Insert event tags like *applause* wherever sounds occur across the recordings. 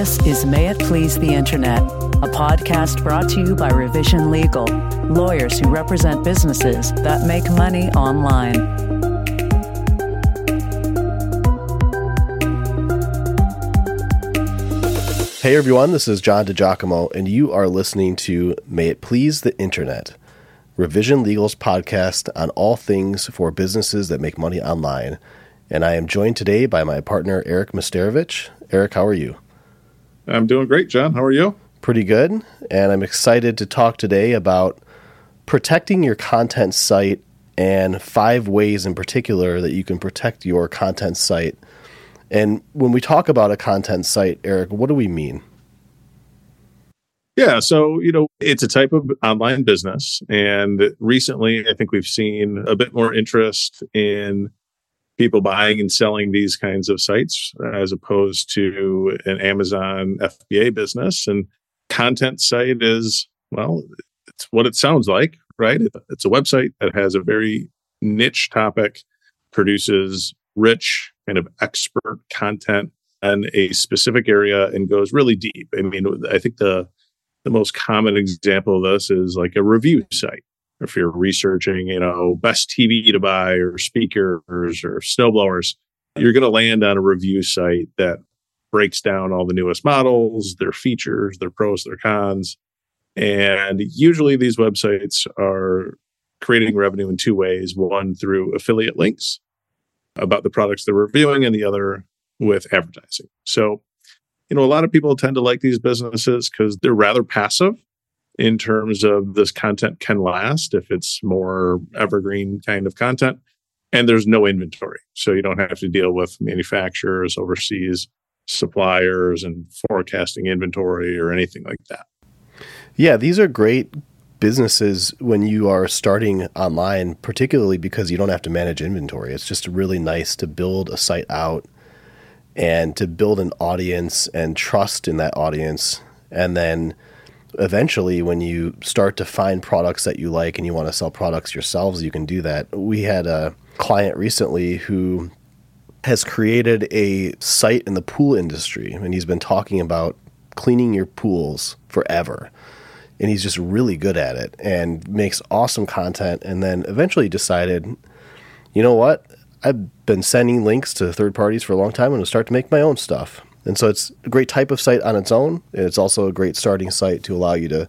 This is May It Please the Internet, a podcast brought to you by Revision Legal, lawyers who represent businesses that make money online. Hey everyone, this is John Di Giacomo, and you are listening to May It Please the Internet, Revision Legal's podcast on all things for businesses that make money online. And I am joined today by my partner, Eric Misterovich. Eric, how are you? I'm doing great, John. How are you? Pretty good. And I'm excited to talk today about protecting your content site and five ways in particular that you can protect your content site. And when we talk about a content site, Eric, what do we mean? Yeah, so you know, it's a type of online business, and recently, I think we've seen a bit more interest in people buying and selling these kinds of sites as opposed to an Amazon FBA business. And content site is, well, it's what it sounds like, right? It's a website that has a very niche topic, produces rich, kind of expert content in a specific area and goes really deep. I mean, I think the the most common example of this is like a review site if you're researching, you know, best TV to buy or speakers or snowblowers, you're going to land on a review site that breaks down all the newest models, their features, their pros, their cons. And usually these websites are creating revenue in two ways one through affiliate links about the products they're reviewing, and the other with advertising. So, you know, a lot of people tend to like these businesses because they're rather passive in terms of this content can last if it's more evergreen kind of content. And there's no inventory. So you don't have to deal with manufacturers overseas suppliers and forecasting inventory or anything like that. Yeah these are great businesses when you are starting online particularly because you don't have to manage inventory. It's just really nice to build a site out and to build an audience and trust in that audience. And then eventually when you start to find products that you like and you want to sell products yourselves you can do that. We had a client recently who has created a site in the pool industry and he's been talking about cleaning your pools forever. And he's just really good at it and makes awesome content and then eventually decided you know what? I've been sending links to third parties for a long time and to start to make my own stuff and so it's a great type of site on its own. It's also a great starting site to allow you to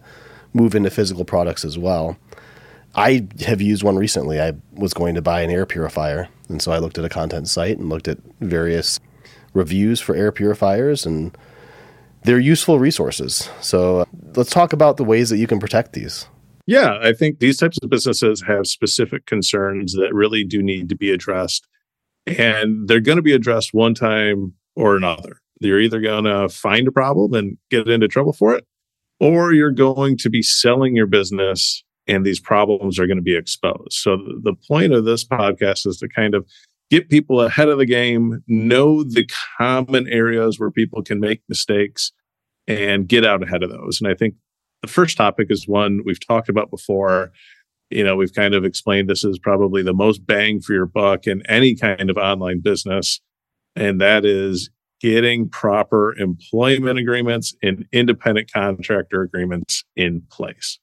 move into physical products as well. I have used one recently. I was going to buy an air purifier. And so I looked at a content site and looked at various reviews for air purifiers and they're useful resources. So uh, let's talk about the ways that you can protect these. Yeah, I think these types of businesses have specific concerns that really do need to be addressed. And they're going to be addressed one time or another. You're either going to find a problem and get into trouble for it, or you're going to be selling your business and these problems are going to be exposed. So the point of this podcast is to kind of get people ahead of the game, know the common areas where people can make mistakes and get out ahead of those. And I think the first topic is one we've talked about before. You know, we've kind of explained this is probably the most bang for your buck in any kind of online business. And that is getting proper employment agreements and independent contractor agreements in place.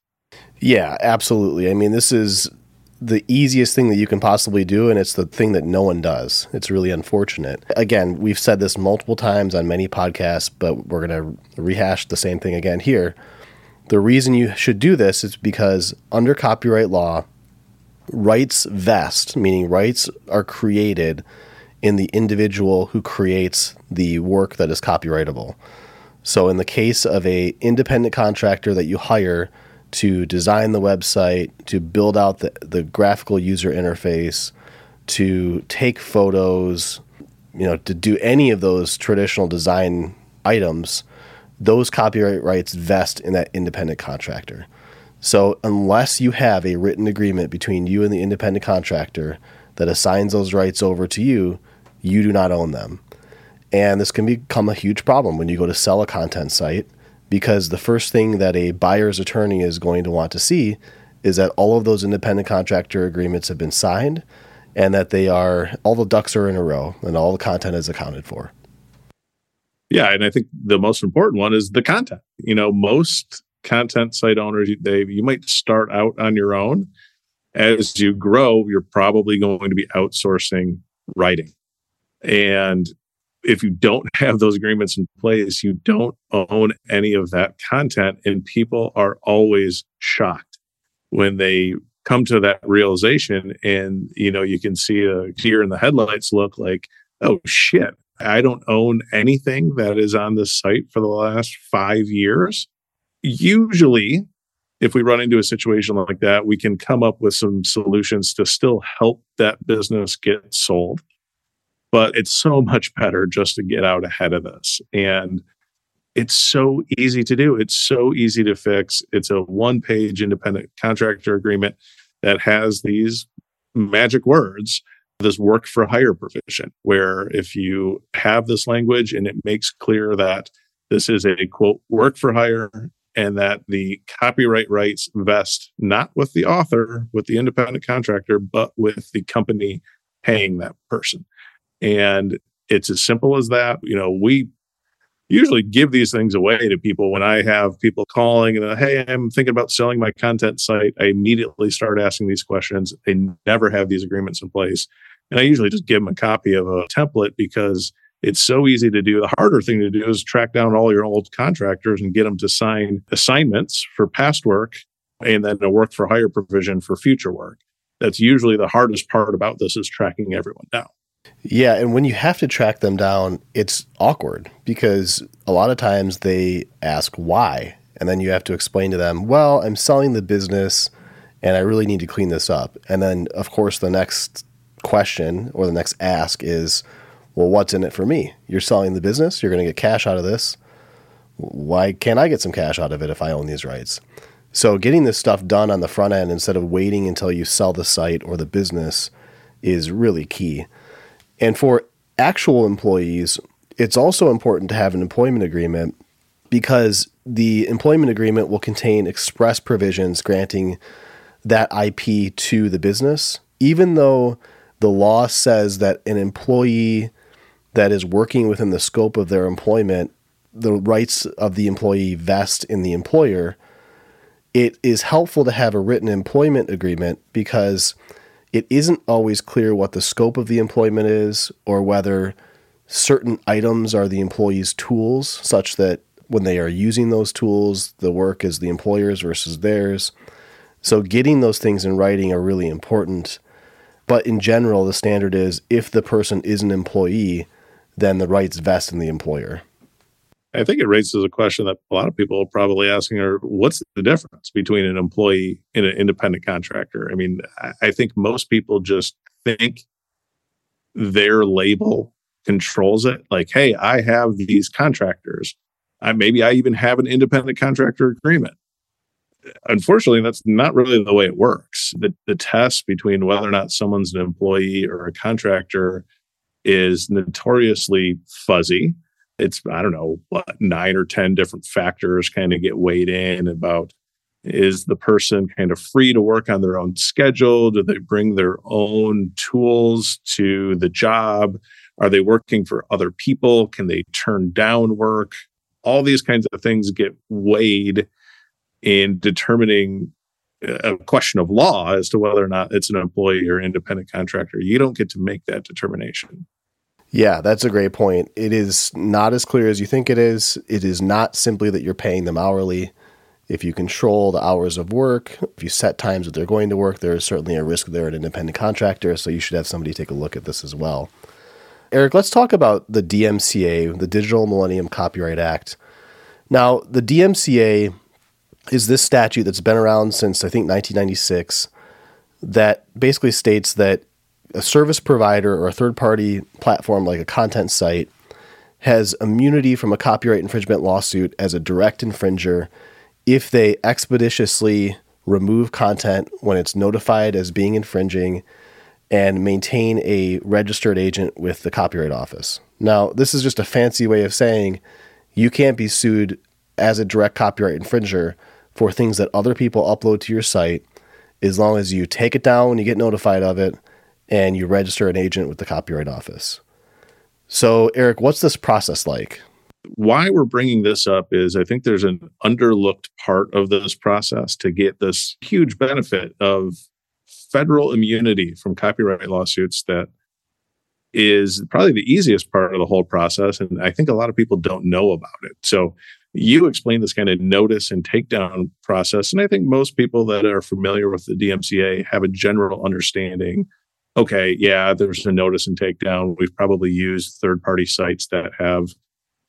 Yeah, absolutely. I mean, this is the easiest thing that you can possibly do, and it's the thing that no one does. It's really unfortunate. Again, we've said this multiple times on many podcasts, but we're going to rehash the same thing again here. The reason you should do this is because under copyright law, rights vest, meaning rights are created in the individual who creates the work that is copyrightable. So in the case of a independent contractor that you hire to design the website, to build out the, the graphical user interface, to take photos, you know, to do any of those traditional design items, those copyright rights vest in that independent contractor. So unless you have a written agreement between you and the independent contractor that assigns those rights over to you, you do not own them. And this can become a huge problem when you go to sell a content site because the first thing that a buyer's attorney is going to want to see is that all of those independent contractor agreements have been signed and that they are all the ducks are in a row and all the content is accounted for. Yeah, and I think the most important one is the content. You know, most content site owners they you might start out on your own. As you grow, you're probably going to be outsourcing writing. And if you don't *laughs* have those agreements in place, you don't own any of that content. And people are always shocked when they come to that realization. And, you know, you can see a deer in the headlights look like, oh shit, I don't own anything that is on this site for the last five years. Usually, if we run into a situation like that, we can come up with some solutions to still help that business get sold but it's so much better just to get out ahead of this. And it's so easy to do. It's so easy to fix. It's a one page independent contractor agreement that has these magic words, this work for hire provision, where if you have this language and it makes clear that this is a quote work for hire and that the copyright rights vest not with the author, with the independent contractor, but with the company paying that person. And it's as simple as that. You know, we usually give these things away to people when I have people calling and, hey, I'm thinking about selling my content site. I immediately start asking these questions. They never have these agreements in place. And I usually just give them a copy of a template because it's so easy to do. The harder thing to do is track down all your old contractors and get them to sign assignments for past work and then a work for hire provision for future work. That's usually the hardest part about this is tracking everyone down. Yeah, and when you have to track them down, it's awkward because a lot of times they ask why, and then you have to explain to them, "Well, I'm selling the business and I really need to clean this up." And then of course the next question or the next ask is, "Well, what's in it for me? You're selling the business, you're going to get cash out of this. Why can't I get some cash out of it if I own these rights?" So, getting this stuff done on the front end instead of waiting until you sell the site or the business is really key. And for actual employees, it's also important to have an employment agreement because the employment agreement will contain express provisions granting that IP to the business, even though the law says that an employee that is working within the scope of their employment, the rights of the employee vest in the employer. It is helpful to have a written employment agreement because it isn't always clear what the scope of the employment is or whether certain items are the employee's tools, such that when they are using those tools, the work is the employer's versus theirs. So, getting those things in writing are really important. But in general, the standard is if the person is an employee, then the rights vest in the employer. I think it raises a question that a lot of people are probably asking are what's the difference between an employee and an independent contractor? I mean, I think most people just think their label controls it. Like, hey, I have these contractors. I, maybe I even have an independent contractor agreement. Unfortunately, that's not really the way it works. The, the test between whether or not someone's an employee or a contractor is notoriously fuzzy it's I don't know what nine or ten different factors kind of get weighed in about is the person kind of free to work on their own schedule? Do they bring their own tools to the job? Are they working for other people? Can they turn down work? All these kinds of things get weighed in determining uh, a question of law as to whether or not it's an employee or independent contractor. You don't get to make that determination. Yeah, that's a great point. It is not as clear as you think it is. It is not simply that you're paying them hourly. If you control the hours of work, if you set times that they're going to work, there is certainly a risk they're an independent contractor. So you should have somebody take a look at this as well. Eric, let's talk about the DMCA, the Digital Millennium Copyright Act. Now, the DMCA is this statute that's been around since I think 1996 that basically states that a service provider or a third party platform like a content site has immunity from a copyright infringement lawsuit as a direct infringer if they expeditiously remove content when it's notified as being infringing and maintain a registered agent with the Copyright Office. Now, this is just a fancy way of saying you can't be sued as a direct copyright infringer for things that other people upload to your site as long as you take it down when you get notified of it and you register an agent with the Copyright Office. So, Eric, what's this process like? why we're bringing this up is I think there's an underlooked part of this process to get this huge benefit of federal immunity from copyright lawsuits that is probably the easiest part of the whole process. And I think a lot of people don't know about it. So you explain this kind of notice and takedown process. And I think most people that are familiar with the DMCA have a general understanding. Okay, yeah, there's a notice and takedown. We've probably used third party sites that have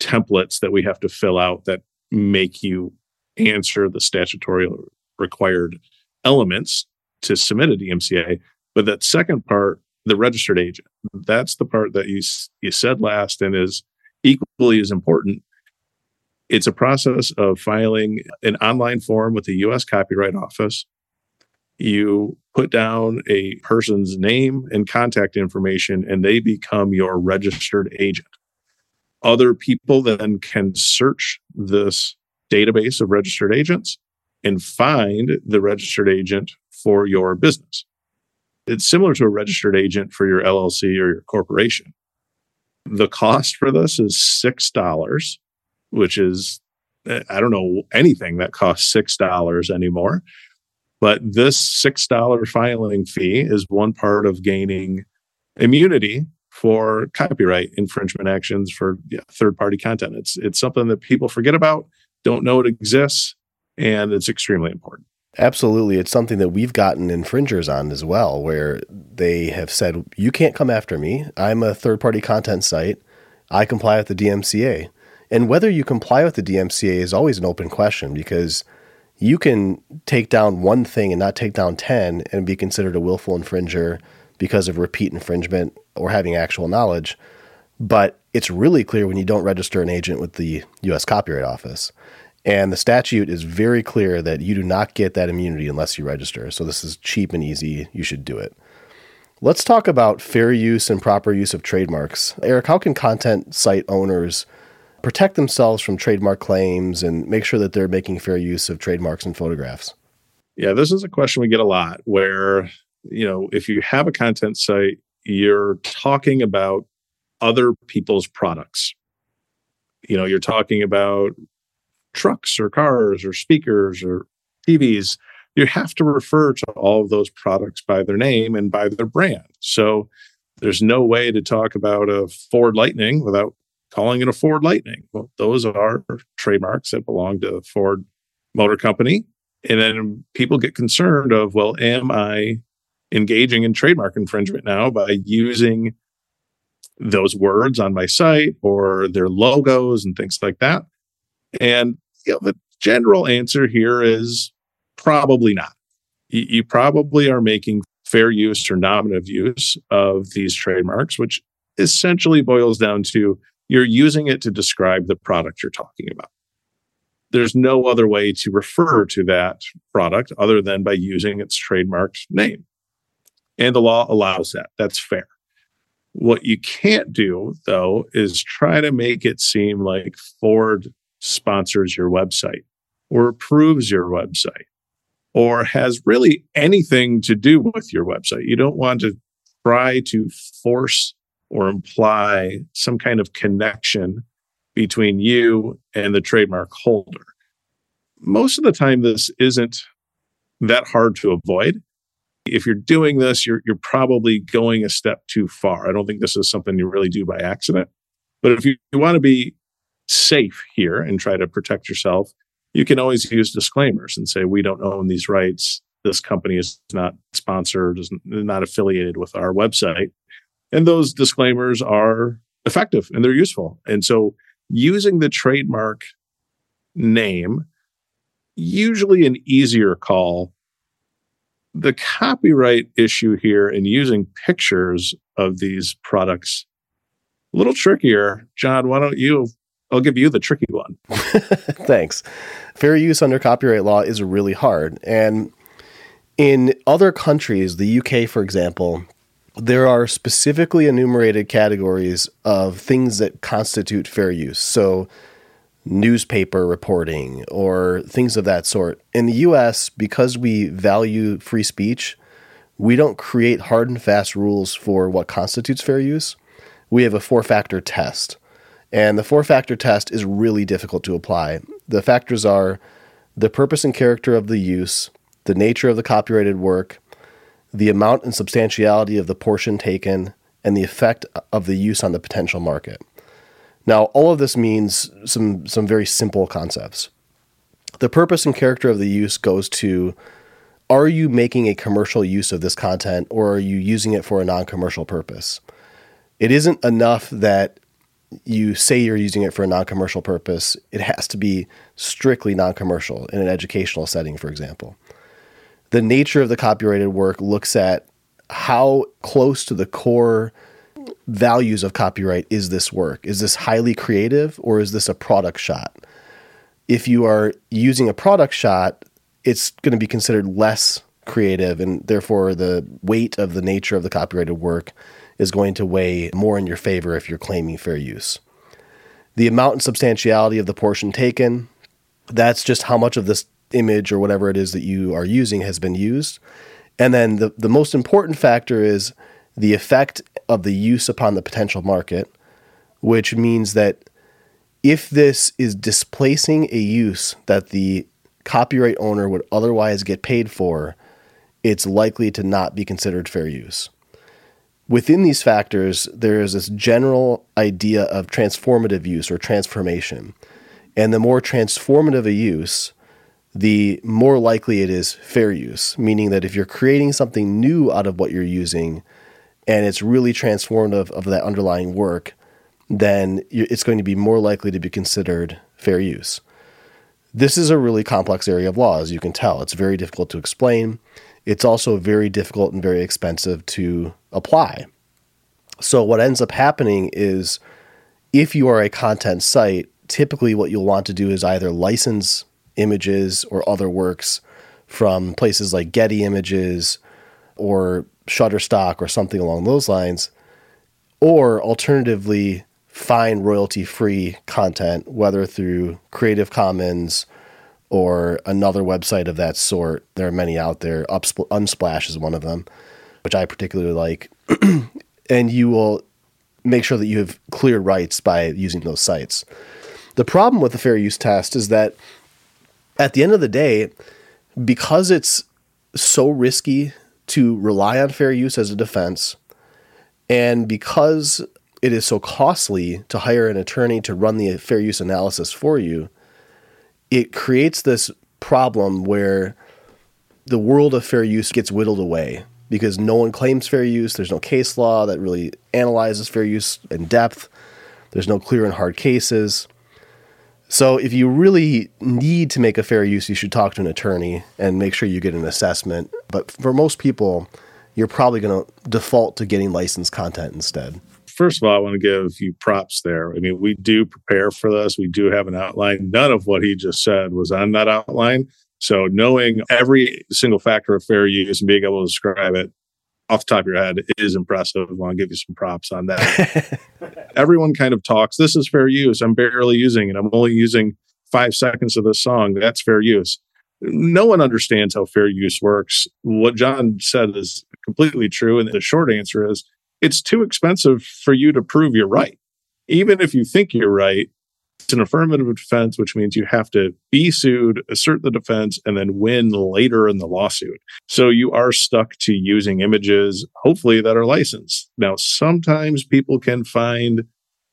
templates that we have to fill out that make you answer the statutory required elements to submit a DMCA. But that second part, the registered agent, that's the part that you you said last and is equally as important. It's a process of filing an online form with the U.S. Copyright Office. You put down a person's name and contact information, and they become your registered agent. Other people then can search this database of registered agents and find the registered agent for your business. It's similar to a registered agent for your LLC or your corporation. The cost for this is $6, which is, eh, I don't know anything that costs $6 anymore. But this $6 filing fee is one part of gaining immunity for copyright infringement actions for yeah, third party content. It's, it's something that people forget about, don't know it exists, and it's extremely important. Absolutely. It's something that we've gotten infringers on as well, where they have said, you can't come after me. I'm a third party content site. I comply with the DMCA. And whether you comply with the DMCA is always an open question because you can take down one thing and not take down 10 and be considered a willful infringer because of repeat infringement or having actual knowledge. But it's really clear when you don't register an agent with the US Copyright Office. And the statute is very clear that you do not get that immunity unless you register. So this is cheap and easy. You should do it. Let's talk about fair use and proper use of trademarks. Eric, how can content site owners protect themselves from trademark claims and make sure that they're making fair use of trademarks and photographs? Yeah, this is a question we get a lot where, you know, if you have a content site, you're talking about other people's products. You know, you're talking about trucks or cars or speakers or TVs, you have to refer to all of those products by their name and by their brand. So there's no way to talk about a Ford Lightning without calling it a Ford Lightning. Well, those are trademarks that belong to Ford Motor Company. And then people get concerned of, well, am I engaging in trademark infringement now by using those words on my site or their logos and things like that? And you know, the general answer here is probably not. You, you probably are making fair use or nominative use of these trademarks, which essentially boils down to you're using it to describe the product you're talking about. There's no other way to refer to that product other than by using its trademarked name. And the law allows that. That's fair. What you can't do, though, is try to make it seem like Ford sponsors your website or approves your website or has really anything to do with your website. You don't want to try to force or imply some kind of connection between you and the trademark holder. Most of the time, this isn't that hard to avoid. If you're doing this, you're, you're probably going a step too far. I don't think this is something you really do by accident. But if you, you want to be safe here and try to protect yourself, you can always use disclaimers and say, we don't own these rights. This company is not sponsored, is not affiliated with our website. And those disclaimers are effective and they're useful. And so using the trademark name, usually an easier call. The copyright issue here in using pictures of these products, a little trickier. John, why don't you I'll give you the tricky one. *laughs* Thanks. Fair use under copyright law is really hard. And in other countries, the UK, for example, there are specifically enumerated categories of things that constitute fair use. So, newspaper reporting or things of that sort. In the US, because we value free speech, we don't create hard and fast rules for what constitutes fair use. We have a four factor test. And the four factor test is really difficult to apply. The factors are the purpose and character of the use, the nature of the copyrighted work, the amount and substantiality of the portion taken, and the effect of the use on the potential market. Now, all of this means some, some very simple concepts. The purpose and character of the use goes to are you making a commercial use of this content or are you using it for a non commercial purpose? It isn't enough that you say you're using it for a non commercial purpose, it has to be strictly non commercial in an educational setting, for example. The nature of the copyrighted work looks at how close to the core values of copyright is this work? Is this highly creative or is this a product shot? If you are using a product shot, it's going to be considered less creative and therefore the weight of the nature of the copyrighted work is going to weigh more in your favor if you're claiming fair use. The amount and substantiality of the portion taken, that's just how much of this image or whatever it is that you are using has been used. And then the, the most important factor is the effect of the use upon the potential market, which means that if this is displacing a use that the copyright owner would otherwise get paid for, it's likely to not be considered fair use within these factors, there is this general idea of transformative use or transformation. And the more transformative a use, the more likely it is fair use, meaning that if you're creating something new out of what you're using and it's really transformative of that underlying work, then it's going to be more likely to be considered fair use. This is a really complex area of law, as you can tell. It's very difficult to explain. It's also very difficult and very expensive to apply. So, what ends up happening is if you are a content site, typically what you'll want to do is either license images or other works from places like Getty Images or Shutterstock or something along those lines, or alternatively, find royalty free content, whether through Creative Commons or another website of that sort. There are many out there. Unsplash is one of them, which I particularly like. *clears throat* and you will make sure that you have clear rights by using those sites. The problem with the fair use test is that at the end of the day, because it's so risky to rely on fair use as a defense, and because it is so costly to hire an attorney to run the fair use analysis for you, it creates this problem where the world of fair use gets whittled away because no one claims fair use. There's no case law that really analyzes fair use in depth. There's no clear and hard cases. So, if you really need to make a fair use, you should talk to an attorney and make sure you get an assessment. But for most people, you're probably going to default to getting licensed content instead first of all, I want to give you props there. I mean, we do prepare for this. We do have an outline. None of what he just said was on that outline. So knowing every single factor of fair use and being able to describe it off the top of your head is impressive. I want to give you some props on that. *laughs* Everyone kind of talks, this is fair use. I'm barely using it. I'm only using five seconds of this song. That's fair use. No one understands how fair use works. What John said is completely true. And the short answer is it's too expensive for you to prove you're right. Even if you think you're right, it's an affirmative defense, which means you have to be sued, assert the defense, and then win later in the lawsuit. So you are stuck to using images, hopefully, that are licensed. Now, sometimes people can find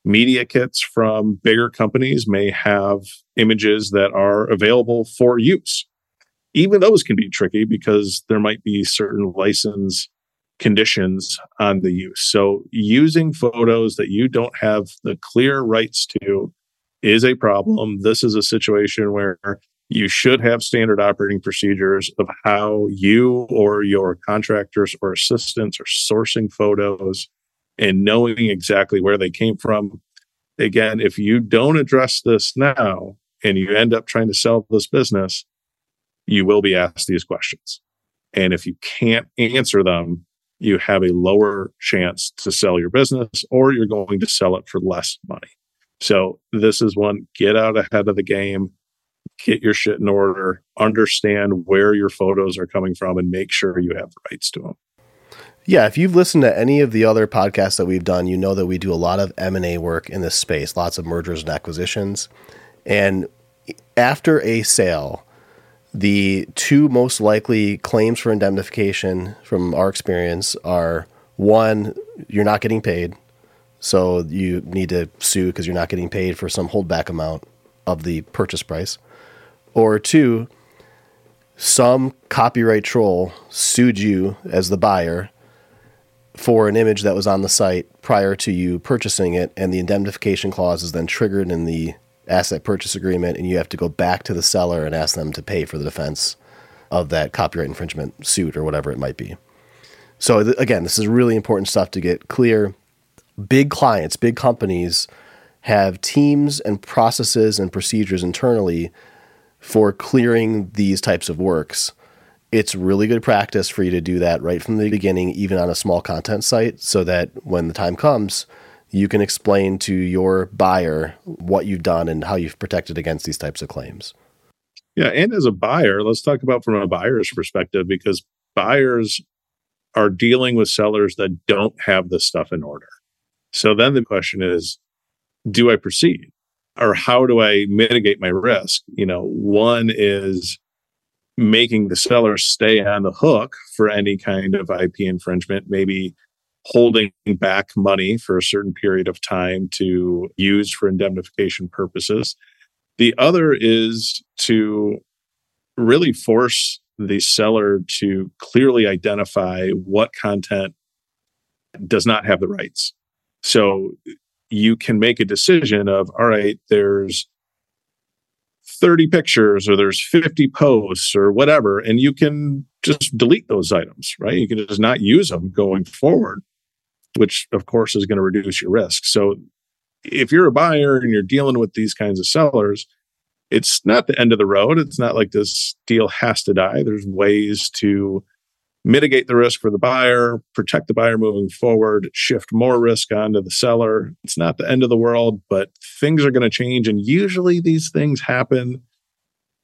media kits from bigger companies may have images that are available for use. Even those can be tricky because there might be certain license conditions on the use. So using photos that you don't have the clear rights to is a problem. This is a situation where you should have standard operating procedures of how you or your contractors or assistants are sourcing photos and knowing exactly where they came from. Again, if you don't address this now and you end up trying to sell this business, you will be asked these questions. And if you can't answer them, you have a lower chance to sell your business or you're going to sell it for less money. So this is one get out ahead of the game, get your shit in order, understand where your photos are coming from and make sure you have the rights to them. Yeah, if you've listened to any of the other podcasts that we've done, you know that we do a lot of M&A work in this space, lots of mergers and acquisitions. And after a sale, the two most likely claims for indemnification from our experience are one, you're not getting paid. So you need to sue because you're not getting paid for some holdback amount of the purchase price. Or two, some copyright troll sued you as the buyer for an image that was on the site prior to you purchasing it, and the indemnification clause is then triggered in the asset purchase agreement, and you have to go back to the seller and ask them to pay for the defense of that copyright infringement suit or whatever it might be. So, th- again, this is really important stuff to get clear. Big clients, big companies have teams and processes and procedures internally for clearing these types of works it's really good practice for you to do that right from the beginning, even on a small content site, so that when the time comes, you can explain to your buyer what you've done and how you've protected against these types of claims. Yeah. And as a buyer, let's talk about from a buyer's perspective, because buyers are dealing with sellers that don't have the stuff in order. So then the question is, do I proceed? Or how do I mitigate my risk? You know, one is making the seller stay on the hook for any kind of IP infringement, maybe holding back money for a certain period of time to use for indemnification purposes. The other is to really force the seller to clearly identify what content does not have the rights. So you can make a decision of, all right, there's 30 pictures or there's 50 posts or whatever, and you can just delete those items, right? You can just not use them going forward, which of course is going to reduce your risk. So if you're a buyer and you're dealing with these kinds of sellers, it's not the end of the road. It's not like this deal has to die. There's ways to mitigate the risk for the buyer, protect the buyer moving forward, shift more risk onto the seller. It's not the end of the world, but things are going to change. And usually these things happen,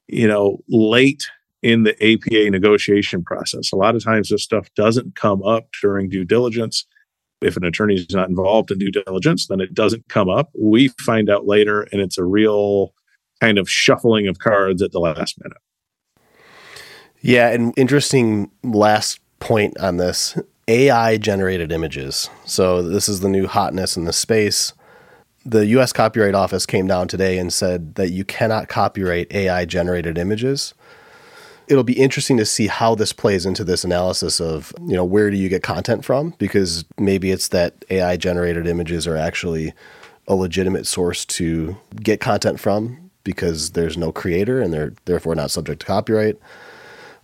you know, late in the APA negotiation process. A lot of times this stuff doesn't come up during due diligence. If an attorney is not involved in due diligence, then it doesn't come up. We find out later, and it's a real kind of shuffling of cards at the last minute. Yeah, and interesting last point on this AI generated images. So, this is the new hotness in the space. The US Copyright Office came down today and said that you cannot copyright AI generated images. It'll be interesting to see how this plays into this analysis of, you know, where do you get content from? Because maybe it's that AI generated images are actually a legitimate source to get content from because there's no creator and they're therefore not subject to copyright.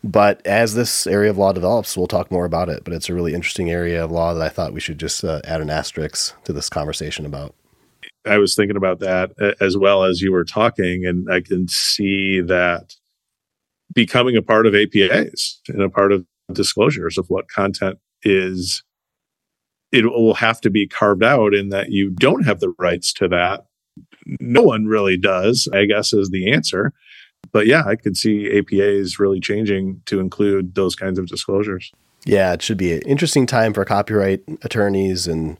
But as this area of law develops, we'll talk more about it. But it's a really interesting area of law that I thought we should just uh, add an asterisk to this conversation about. I was thinking about that as well as you were talking, and I can see that becoming a part of APAs and a part of disclosures of what content is. It will have to be carved out in that you don't have the rights to that. No one really does, I guess, is the answer but yeah, I could see APAs really changing to include those kinds of disclosures. Yeah, it should be an interesting time for copyright attorneys and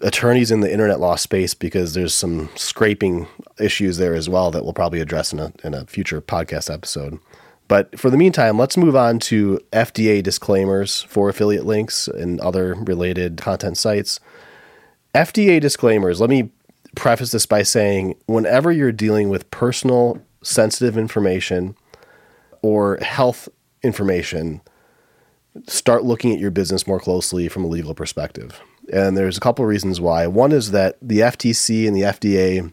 attorneys in the internet law space because there's some scraping issues there as well that we'll probably address in a, in a future podcast episode. But for the meantime, let's move on to FDA disclaimers for affiliate links and other related content sites. FDA disclaimers, let me preface this by saying whenever you're dealing with personal sensitive information or health information, start looking at your business more closely from a legal perspective. And there's a couple of reasons why. One is that the FTC and the FDA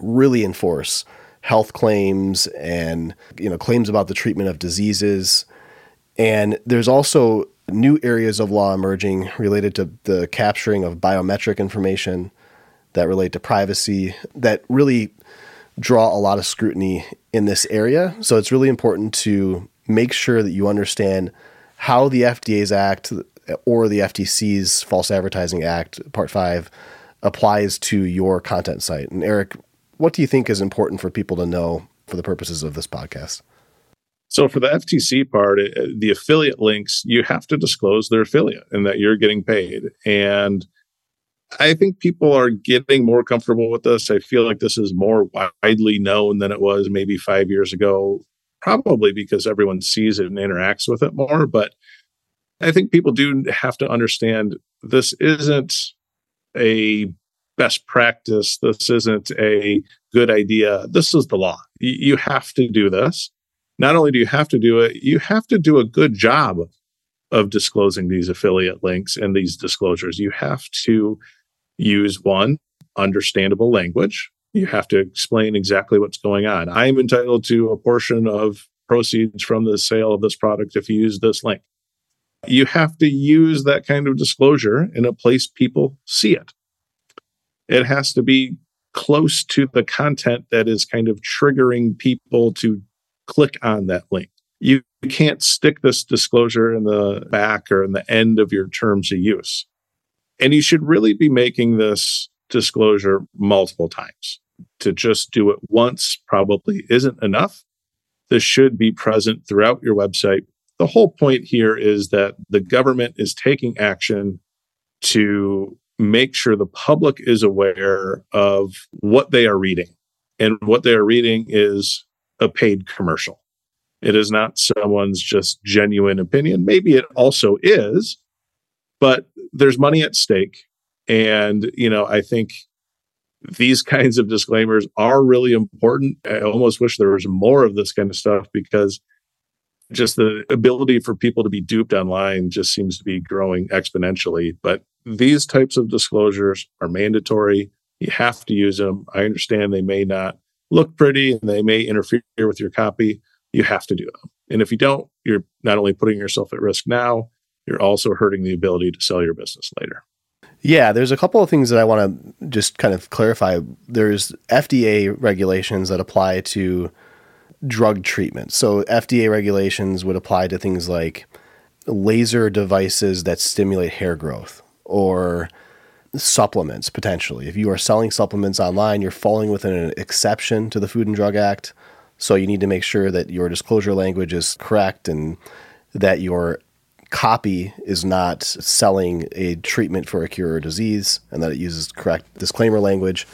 really enforce health claims and you know claims about the treatment of diseases. And there's also new areas of law emerging related to the capturing of biometric information that relate to privacy that really draw a lot of scrutiny in this area. So it's really important to make sure that you understand how the FDA's Act or the FTC's False Advertising Act, Part 5, applies to your content site. And Eric, what do you think is important for people to know for the purposes of this podcast? So for the FTC part, the affiliate links, you have to disclose their affiliate and that you're getting paid. And I think people are getting more comfortable with this. I feel like this is more widely known than it was maybe five years ago, probably because everyone sees it and interacts with it more. But I think people do have to understand this isn't a best practice. This isn't a good idea. This is the law. You have to do this. Not only do you have to do it, you have to do a good job of disclosing these affiliate links and these disclosures. You have to use one understandable language. You have to explain exactly what's going on. I am entitled to a portion of proceeds from the sale of this product if you use this link. You have to use that kind of disclosure in a place people see it. It has to be close to the content that is kind of triggering people to click on that link. You can't stick this disclosure in the back or in the end of your terms of use. And you should really be making this disclosure multiple times. To just do it once probably isn't enough. This should be present throughout your website. The whole point here is that the government is taking action to make sure the public is aware of what they are reading. And what they are reading is a paid commercial. It is not someone's just genuine opinion. Maybe it also is, but there's money at stake. And, you know, I think these *laughs* kinds of disclaimers are really important. I almost wish there was more of this kind of stuff because just the ability for people to be duped online just seems to be growing exponentially. But these types of disclosures are mandatory. You have to use them. I understand they may not look pretty and they may interfere with your copy. You have to do them. And if you don't, you're not only putting yourself at risk now, you're also hurting the ability to sell your business later. Yeah, there's a couple of things that I want to just kind of clarify. There's FDA regulations that apply to drug treatment. So, FDA regulations would apply to things like laser devices that stimulate hair growth or supplements potentially. If you are selling supplements online, you're falling within an exception to the Food and Drug Act. So, you need to make sure that your disclosure language is correct and that your copy is not selling a treatment for a cure or disease and that it uses correct disclaimer language.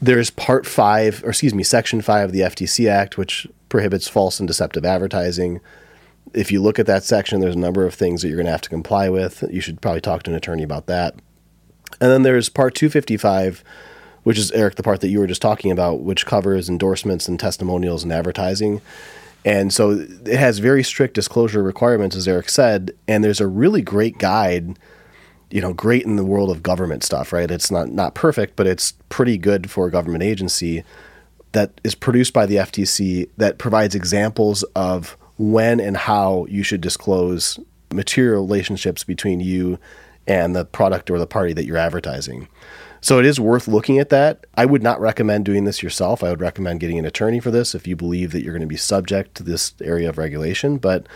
There's part five, or excuse me, section five of the FTC Act, which prohibits false and deceptive advertising. If you look at that section, there's a number of things that you're going to have to comply with. You should probably talk to an attorney about that. And then there's part 255, which is, Eric, the part that you were just talking about, which covers endorsements and testimonials and advertising. And so it has very strict disclosure requirements, as Eric said. And there's a really great guide, you know, great in the world of government stuff, right? It's not, not perfect, but it's pretty good for a government agency that is produced by the FTC that provides examples of when and how you should disclose material relationships between you and the product or the party that you're advertising. So it is worth looking at that. I would not recommend doing this yourself. I would recommend getting an attorney for this if you believe that you're going to be subject to this area of regulation. But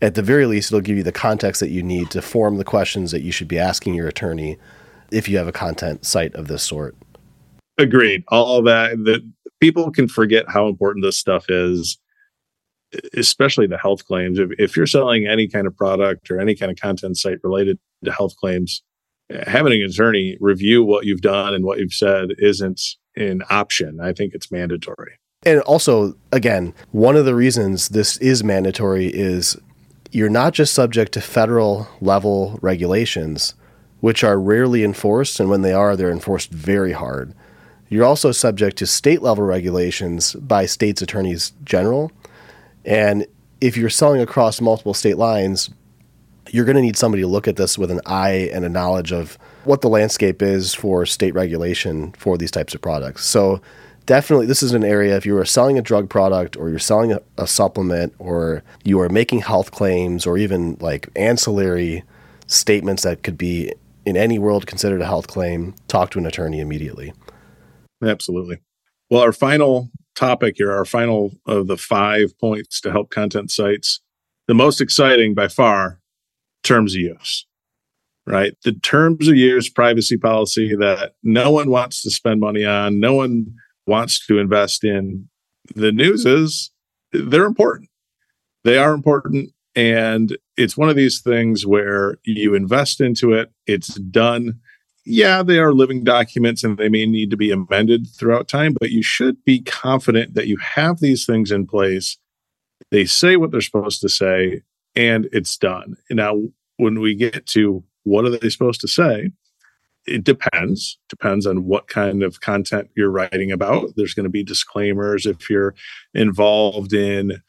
at the very least, it'll give you the context that you need to form the questions that you should be asking your attorney if you have a content site of this sort. Agreed. All that that people can forget how important this stuff is, especially the health claims. If, if you're selling any kind of product or any kind of content site related to health claims, having an attorney review what you've done and what you've said isn't an option. I think it's mandatory. And also, again, one of the reasons this is mandatory is you're not just subject to federal level regulations, which are rarely enforced, and when they are, they're enforced very hard. You're also subject to state level regulations by states' attorneys general. And if you're selling across multiple state lines, you're going to need somebody to look at this with an eye and a knowledge of what the landscape is for state regulation for these types of products. So, definitely, this is an area if you are selling a drug product or you're selling a, a supplement or you are making health claims or even like ancillary statements that could be in any world considered a health claim, talk to an attorney immediately. Absolutely. Well, our final topic here, our final of the five points to help content sites, the most exciting by far terms of use, right? The terms of use privacy policy that no one wants to spend money on, no one wants to invest in. The news is they're important. they are important. And it's one of these things where you invest into it, it's done. Yeah, they are living documents and they may need to be amended throughout time, but you should be confident that you have these things in place. They say what they're supposed to say, and it's done. Now, when we get to what are they supposed to say, it depends. Depends on what kind of content you're writing about. There's going to be disclaimers if you're involved in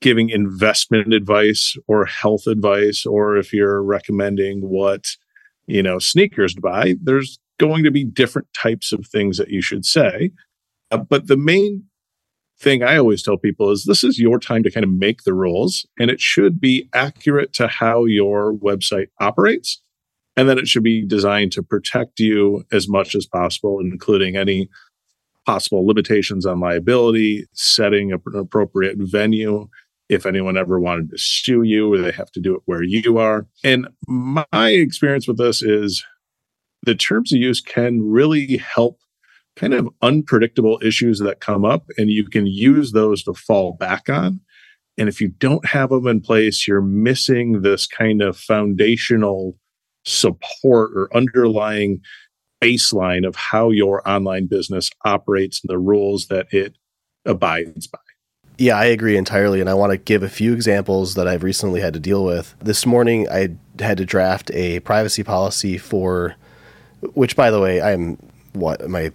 giving investment advice or health advice or if you're recommending what you know sneakers to buy. There's going to be different types of things that you should say. Uh, but the main thing i always tell people is this is your time to kind of make the rules and it should be accurate to how your website operates and then it should be designed to protect you as much as possible including any possible limitations on liability, setting an appropriate venue. If anyone ever wanted to sue you, they have to do it where you are. And my experience with this is the terms of use can really help kind of unpredictable issues that come up, and you can use those to fall back on. And if you don't have them in place, you're missing this kind of foundational support or underlying baseline of how your online business operates and the rules that it abides by. Yeah, I agree entirely. And I want to give a few examples that I've recently had to deal with. This morning, I had to draft a privacy policy for, which, by the way, I'm what, my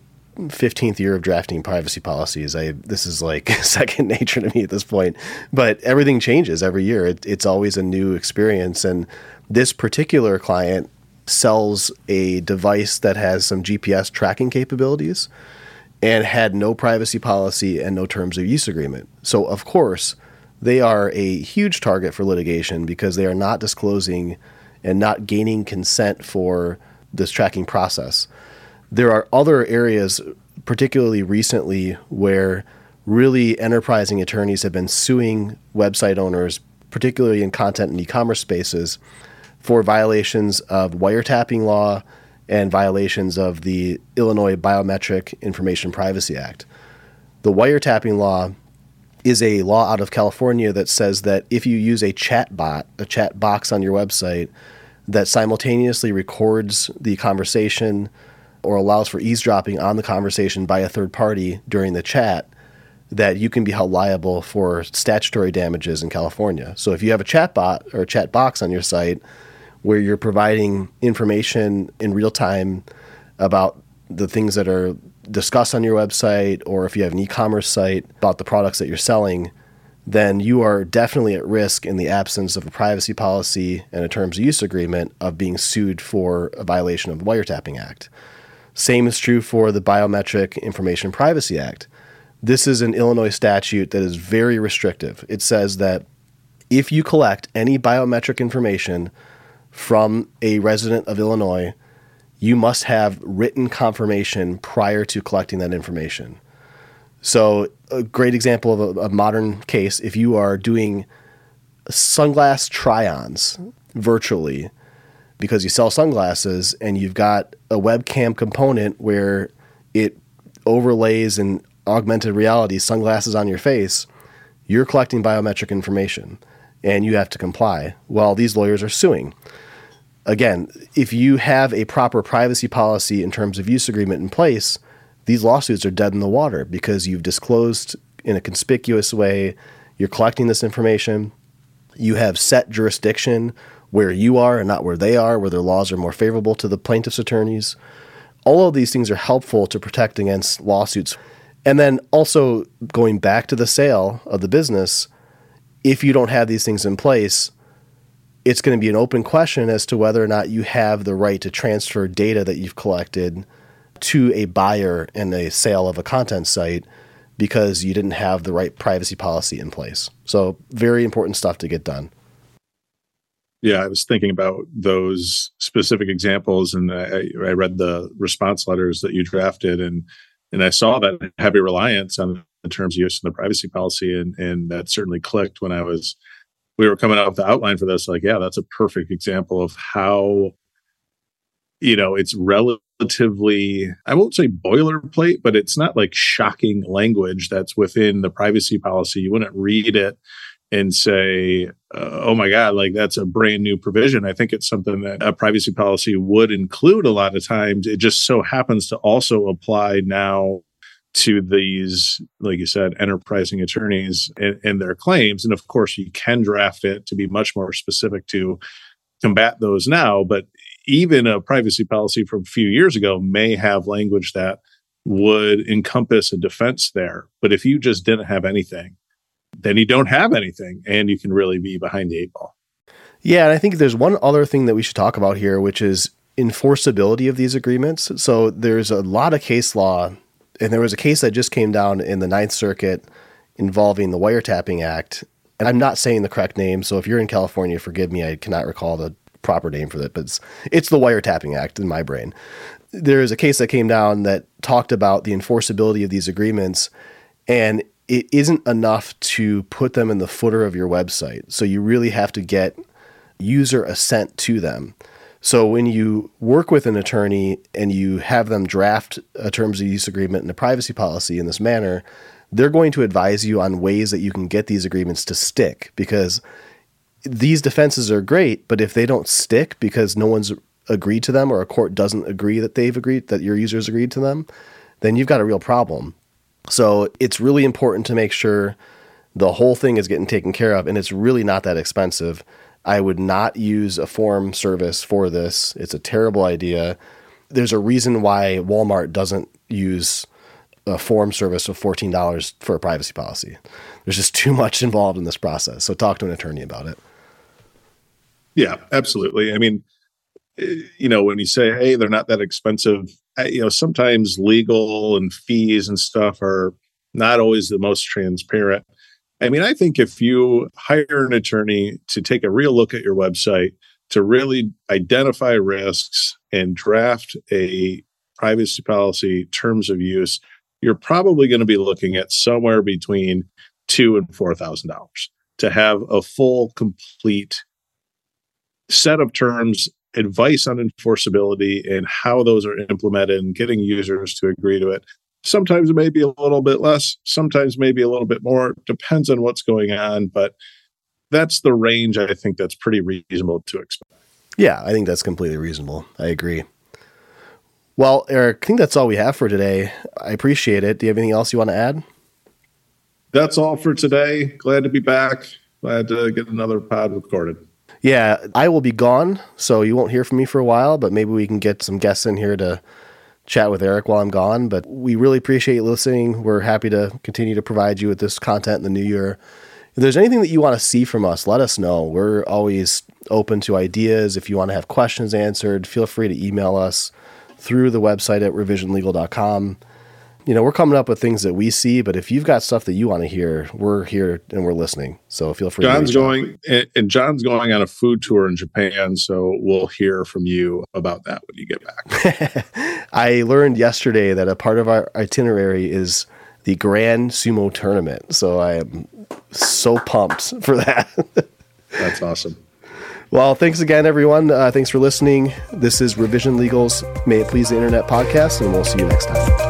15th year of drafting privacy policies. I this is like *laughs* second nature to me at this point. But everything changes every year. It, it's always a new experience. And this particular client sells a device that has some GPS tracking capabilities and had no privacy policy and no terms of use agreement. So, of course, they are a huge target for litigation because they are not disclosing and not gaining consent for this tracking process. There are other areas, particularly recently, where really enterprising attorneys have been suing website owners, particularly in content and e commerce spaces, for violations of wiretapping law and violations of the Illinois Biometric Information Privacy Act. The wiretapping law is a law out of California that says that if you use a chat bot, a chat box on your website that simultaneously records the conversation or allows for eavesdropping on the conversation by a third party during the chat, that you can be held liable for statutory damages in California. So if you have a chat bot or a chat box on your site where you're providing information in real time about the things that are discussed on your website or if you have an e-commerce site about the products that you're selling then you are definitely at risk in the absence of a privacy policy and a terms of use agreement of being sued for a violation of the wiretapping act same is true for the biometric information privacy act this is an illinois statute that is very restrictive it says that if you collect any biometric information from a resident of Illinois, you must have written confirmation prior to collecting that information. So, a great example of a, a modern case if you are doing sunglass try ons virtually because you sell sunglasses and you've got a webcam component where it overlays in augmented reality sunglasses on your face, you're collecting biometric information and you have to comply while these lawyers are suing. Again, if you have a proper privacy policy in terms of use agreement in place, these lawsuits are dead in the water because you've disclosed in a conspicuous way, you're collecting this information, you have set jurisdiction where you are and not where they are, where their laws are more favorable to the plaintiff's attorneys. All of these things are helpful to protect against lawsuits. And then also going back to the sale of the business, if you don't have these things in place, it's going to be an open question as to whether or not you have the right to transfer data that you've collected to a buyer in a sale of a content site because you didn't have the right privacy policy in place. So, very important stuff to get done. Yeah, I was thinking about those specific examples, and I, I read the response letters that you drafted, and and I saw that heavy reliance on the terms of use and the privacy policy, and and that certainly clicked when I was we were coming out with the outline for this. Like, yeah, that's a perfect example of how you know it's relatively i won't say boilerplate but it's not like shocking language that's within the privacy policy you wouldn't read it and say, uh, oh my God, like that's a brand new provision. I think it's something that a privacy policy would include a lot of times. It just so happens to also apply now to these, like you said, enterprising attorneys and, and, their claims. And of course, you can draft it to be much more specific to combat those now. But even a privacy policy from a few years ago may have language that would encompass a defense there. But if you just didn't have anything, then you don't have anything and you can really be behind the eight ball. Yeah. And I think there's one other thing that we should talk about here, which is enforceability of these agreements. So there's a lot of case law and there was a case that just came down in the Ninth Circuit involving the Wiretapping Act. And I'm not saying the correct name, so if you're in California, forgive me, I cannot recall the proper name for that, but it's, it's the Wiretapping Act in my brain. There is a case that came down that talked about the enforceability of these agreements, and it isn't enough to put them in the footer of your website. So you really have to get user assent to them. So when you work with an attorney and you have them draft a terms of use agreement and a privacy policy in this manner, they're going to advise you on ways that you can get these agreements to stick because these defenses are great, but if they don't stick because no one's agreed to them or a court doesn't agree that they've agreed that your users agreed to them, then you've got a real problem. So it's really important to make sure the whole thing is getting taken care of and it's really not that expensive. I would not use a form service for this. It's a terrible idea. There's a reason why Walmart doesn't use a form service of $14 for a privacy policy. There's just *laughs* too much involved in this process. So talk to an attorney about it. Yeah, absolutely. I mean, eh, you know, when you say, hey, they're not that expensive, you know, sometimes legal and fees and stuff are not always the most transparent. I mean, I think if you hire an attorney to take a real look at your website, to really identify risks and draft a privacy policy terms of use, you're probably going to be looking at somewhere between two and four thousand dollars to have a full, complete set of terms, advice on enforceability and how those are implemented, and getting users to agree to it. Sometimes it may be a little bit less, sometimes maybe a little bit more, depends on what's going on, but that's the range I think that's pretty reasonable to expect. Yeah, I think that's completely reasonable. I agree. Well, Eric, I think that's all we have for today. I appreciate it. Do you have anything else you want to add? That's all for today. Glad to be back. Glad to get another pod recorded. Yeah, I will be gone, so you won't hear from me for a while, but maybe we can get some guests in here to chat with Eric while I'm gone. But we really appreciate you listening. We're happy to continue to provide you with this content in the new year. If there's anything that you want to see from us, let us know. We're always open to ideas. If you want to have questions answered, feel free to email us through the website at revisionlegal.com you know, we're coming up with things that we see, but if you've got stuff that you want to hear, we're here and we're listening. So feel free. John's going, and John's going on a food tour in Japan, so we'll hear from you about that when you get back. *laughs* I learned yesterday that a part of our itinerary is the Grand Sumo Tournament, so I am so pumped for that. *laughs* That's awesome. Well, thanks again, everyone. Uh, thanks for listening. This is Revision Legal's May It Please the Internet podcast, and we'll see you next time.